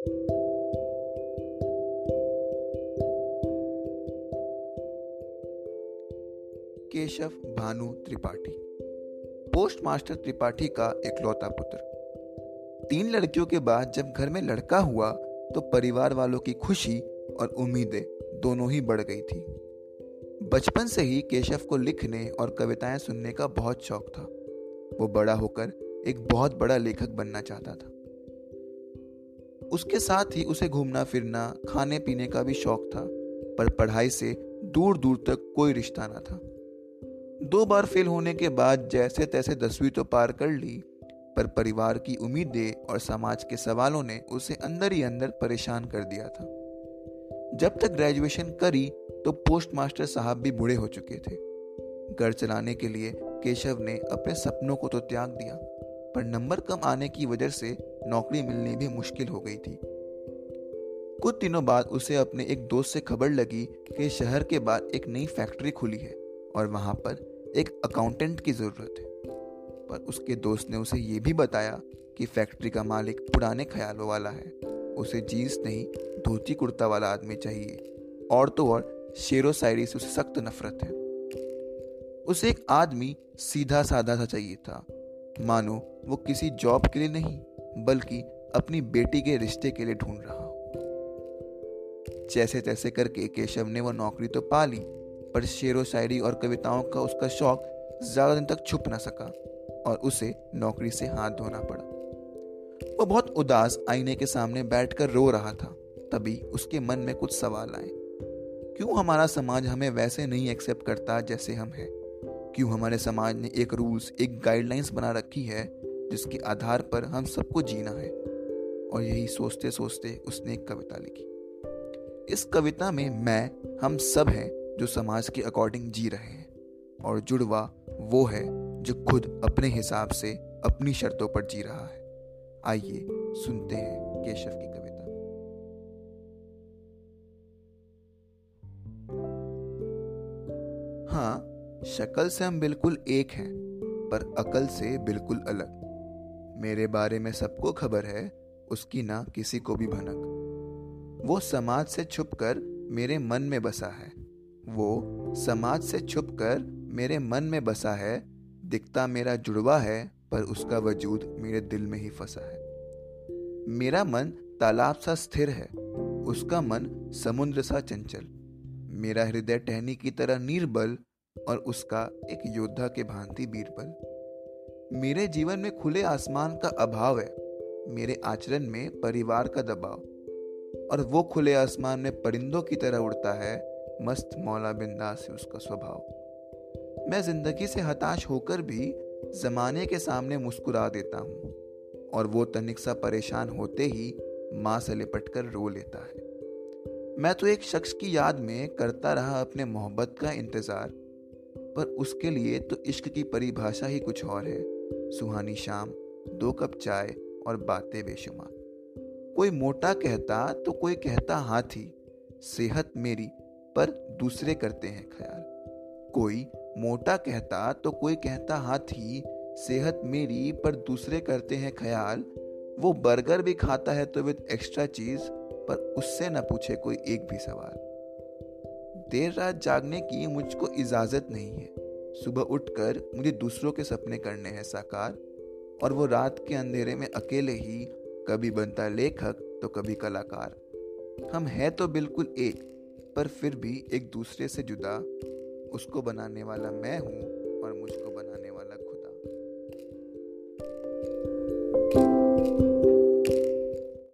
Keshav Bhanu Tripathi. Post master Tripathi का इकलौता पुत्र। तीन लड़कियों के बाद जब घर में लड़का हुआ तो परिवार वालों की खुशी और उम्मीदें दोनों ही बढ़ गई थी। बचपन से ही केशव को लिखने और कविताएँ सुनने का बहुत शौक था। वो बड़ा होकर एक बहुत बड़ा लेखक बनना चाहता था। उसके साथ ही उसे घूमना फिरना खाने पीने का भी शौक था, पर पढ़ाई से दूर दूर तक कोई रिश्ता ना था। दो बार फेल होने के बाद जैसे तैसे दसवीं तो पार कर ली, पर परिवार की उम्मीदें और समाज के सवालों ने उसे अंदर ही अंदर परेशान कर दिया था। जब तक ग्रेजुएशन करी तो पोस्ट मास्टर साहब भी बूढ़े हो चुके थे। घर चलाने के लिए केशव ने अपने सपनों को तो त्याग दिया, पर नंबर कम आने की वजह से नौकरी मिलनी भी मुश्किल हो गई थी। कुछ दिनों बाद उसे अपने एक दोस्त से खबर लगी कि शहर के बाहर एक नई फैक्ट्री खुली है और वहाँ पर एक अकाउंटेंट की ज़रूरत है। पर उसके दोस्त ने उसे ये भी बताया कि फैक्ट्री का मालिक पुराने ख्यालों वाला है। उसे जीन्स नहीं, धोती कुर्ता वाला आदमी चाहिए। और तो और, शेरो शायरी से उसे सख्त नफरत है। उसे एक आदमी सीधा साधा सा चाहिए था। मानो वो किसी जॉब के लिए नहीं बल्कि अपनी बेटी के रिश्ते के लिए ढूंढ रहा हो। जैसे तैसे करके केशव ने वो नौकरी तो पा ली, पर शेरो, शायरी और कविताओं का उसका शौक ज़्यादा दिन तक छुप ना सका और उसे नौकरी से हाथ धोना पड़ा। वो बहुत उदास आईने के सामने बैठकर रो रहा था, तभी उसके मन में कुछ सवाल आए। क्यों हमारा समाज हमें वैसे नहीं एक्सेप्ट करता जैसे हम हैं? क्यों हमारे समाज ने एक रूल्स एक गाइडलाइंस बना रखी है जिसके आधार पर हम सबको जीना है। और यही सोचते सोचते उसने एक कविता लिखी। इस कविता में मैं, हम सब हैं जो समाज के अकॉर्डिंग जी रहे हैं। और जुड़वा वो है जो खुद अपने हिसाब से अपनी शर्तों पर जी रहा है। आइए सुनते हैं केशव की कविता। हाँ शक्ल से हम बिल्कुल एक हैं, पर अकल से बिल्कुल अलग। मेरे बारे में सबको खबर है, उसकी ना किसी को भी भनक। वो समाज से छुपकर मेरे मन में बसा है। वो समाज से छुपकर मेरे मन में बसा है। दिखता मेरा जुड़वा है, पर उसका वजूद मेरे दिल में ही फंसा है। मेरा मन तालाब सा स्थिर है, उसका मन समुद्र सा चंचल। मेरा हृदय टहनी की तरह निर्बल, और उसका एक योद्धा के भांति बीरबल। मेरे जीवन में खुले आसमान का अभाव है, मेरे आचरण में परिवार का दबाव, और वो खुले आसमान में परिंदों की तरह उड़ता है, मस्त मौला बिंदास से उसका स्वभाव। मैं ज़िंदगी से हताश होकर भी जमाने के सामने मुस्कुरा देता हूँ, और वो तनिक सा परेशान होते ही माँ से लिपट कर रो लेता है। मैं तो एक शख्स की याद में करता रहा अपने मोहब्बत का इंतज़ार, पर उसके लिए तो इश्क की परिभाषा ही कुछ और है। सुहानी शाम, दो कप चाय और बातें बेशुमार। कोई मोटा कहता तो कोई कहता हाथी, सेहत मेरी पर दूसरे करते हैं ख्याल। कोई मोटा कहता तो कोई कहता हाथी, सेहत मेरी पर दूसरे करते हैं ख्याल। वो बर्गर भी खाता है तो विद एक्स्ट्रा चीज़, पर उससे न पूछे कोई एक भी सवाल। देर रात जागने की मुझको इजाज़त नहीं है। सुबह उठकर मुझे दूसरों के सपने करने हैं, साकार। और वो रात के अंधेरे में अकेले ही, कभी बनता लेखक तो कभी कलाकार। हम हैं तो बिल्कुल एक, पर फिर भी एक दूसरे से जुदा। उसको बनाने वाला मैं हूँ और मुझको बनाने